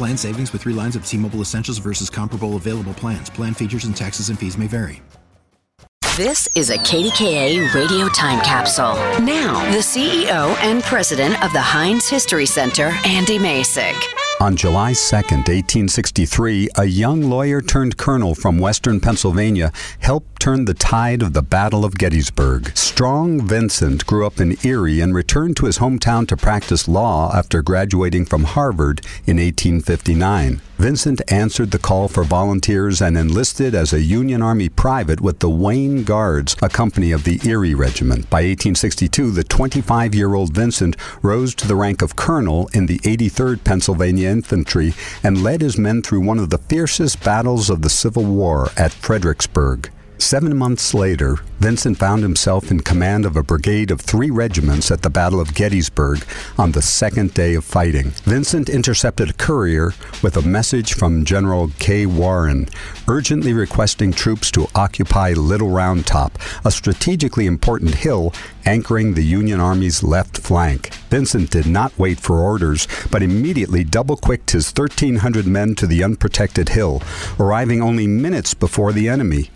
Plan savings with three lines of T Mobile Essentials versus comparable available plans. Plan features and taxes and fees may vary. This is a KDKA radio time capsule. Now, the CEO and president of the Heinz History Center, Andy Masich. On July 2, 1863, a young lawyer turned colonel from western Pennsylvania helped turn the tide of the Battle of Gettysburg. Strong Vincent grew up in Erie and returned to his hometown to practice law after graduating from Harvard in 1859. Vincent answered the call for volunteers and enlisted as a Union Army private with the Wayne Guards, a company of the Erie Regiment. By 1862, the 25 year old Vincent rose to the rank of colonel in the 83rd Pennsylvania Infantry and led his men through one of the fiercest battles of the Civil War at Fredericksburg. Seven months later, Vincent found himself in command of a brigade of three regiments at the Battle of Gettysburg on the second day of fighting. Vincent intercepted a courier with a message from General K. Warren, urgently requesting troops to occupy Little Round Top, a strategically important hill anchoring the Union Army's left flank. Vincent did not wait for orders, but immediately double quicked his 1,300 men to the unprotected hill, arriving only minutes before the enemy.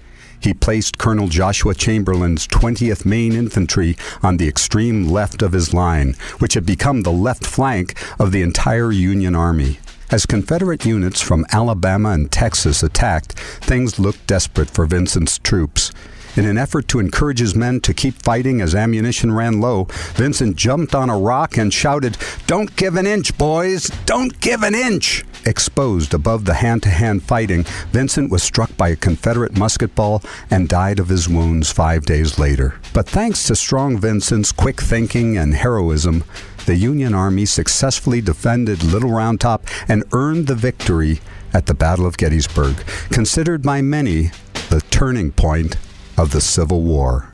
He placed Colonel Joshua Chamberlain's 20th Maine Infantry on the extreme left of his line, which had become the left flank of the entire Union Army. As Confederate units from Alabama and Texas attacked, things looked desperate for Vincent's troops. In an effort to encourage his men to keep fighting as ammunition ran low, Vincent jumped on a rock and shouted, Don't give an inch, boys! Don't give an inch! Exposed above the hand to hand fighting, Vincent was struck by a Confederate musket ball and died of his wounds five days later. But thanks to Strong Vincent's quick thinking and heroism, the Union Army successfully defended Little Round Top and earned the victory at the Battle of Gettysburg, considered by many the turning point of the Civil War.